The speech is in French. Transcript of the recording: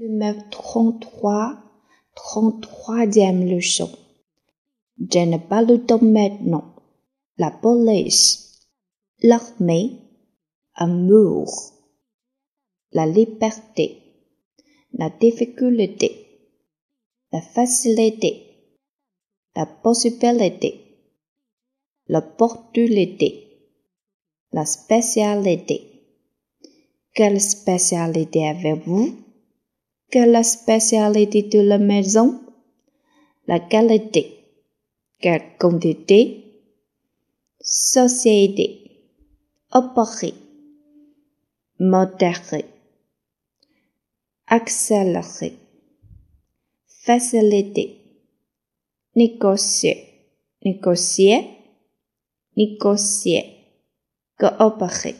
Numéro 33, 33e leçon. Je n'ai pas le temps maintenant. La police, l'armée, amour, la liberté, la difficulté, la facilité, la possibilité, l'opportunité, la spécialité. Quelle spécialité avez-vous? Est la spécialité de la maison? La qualité. Quelle quantité? Société. Opérer. Modérer. Accélérer. Facilité. Négocier. Négocier. Négocier. Coopérer.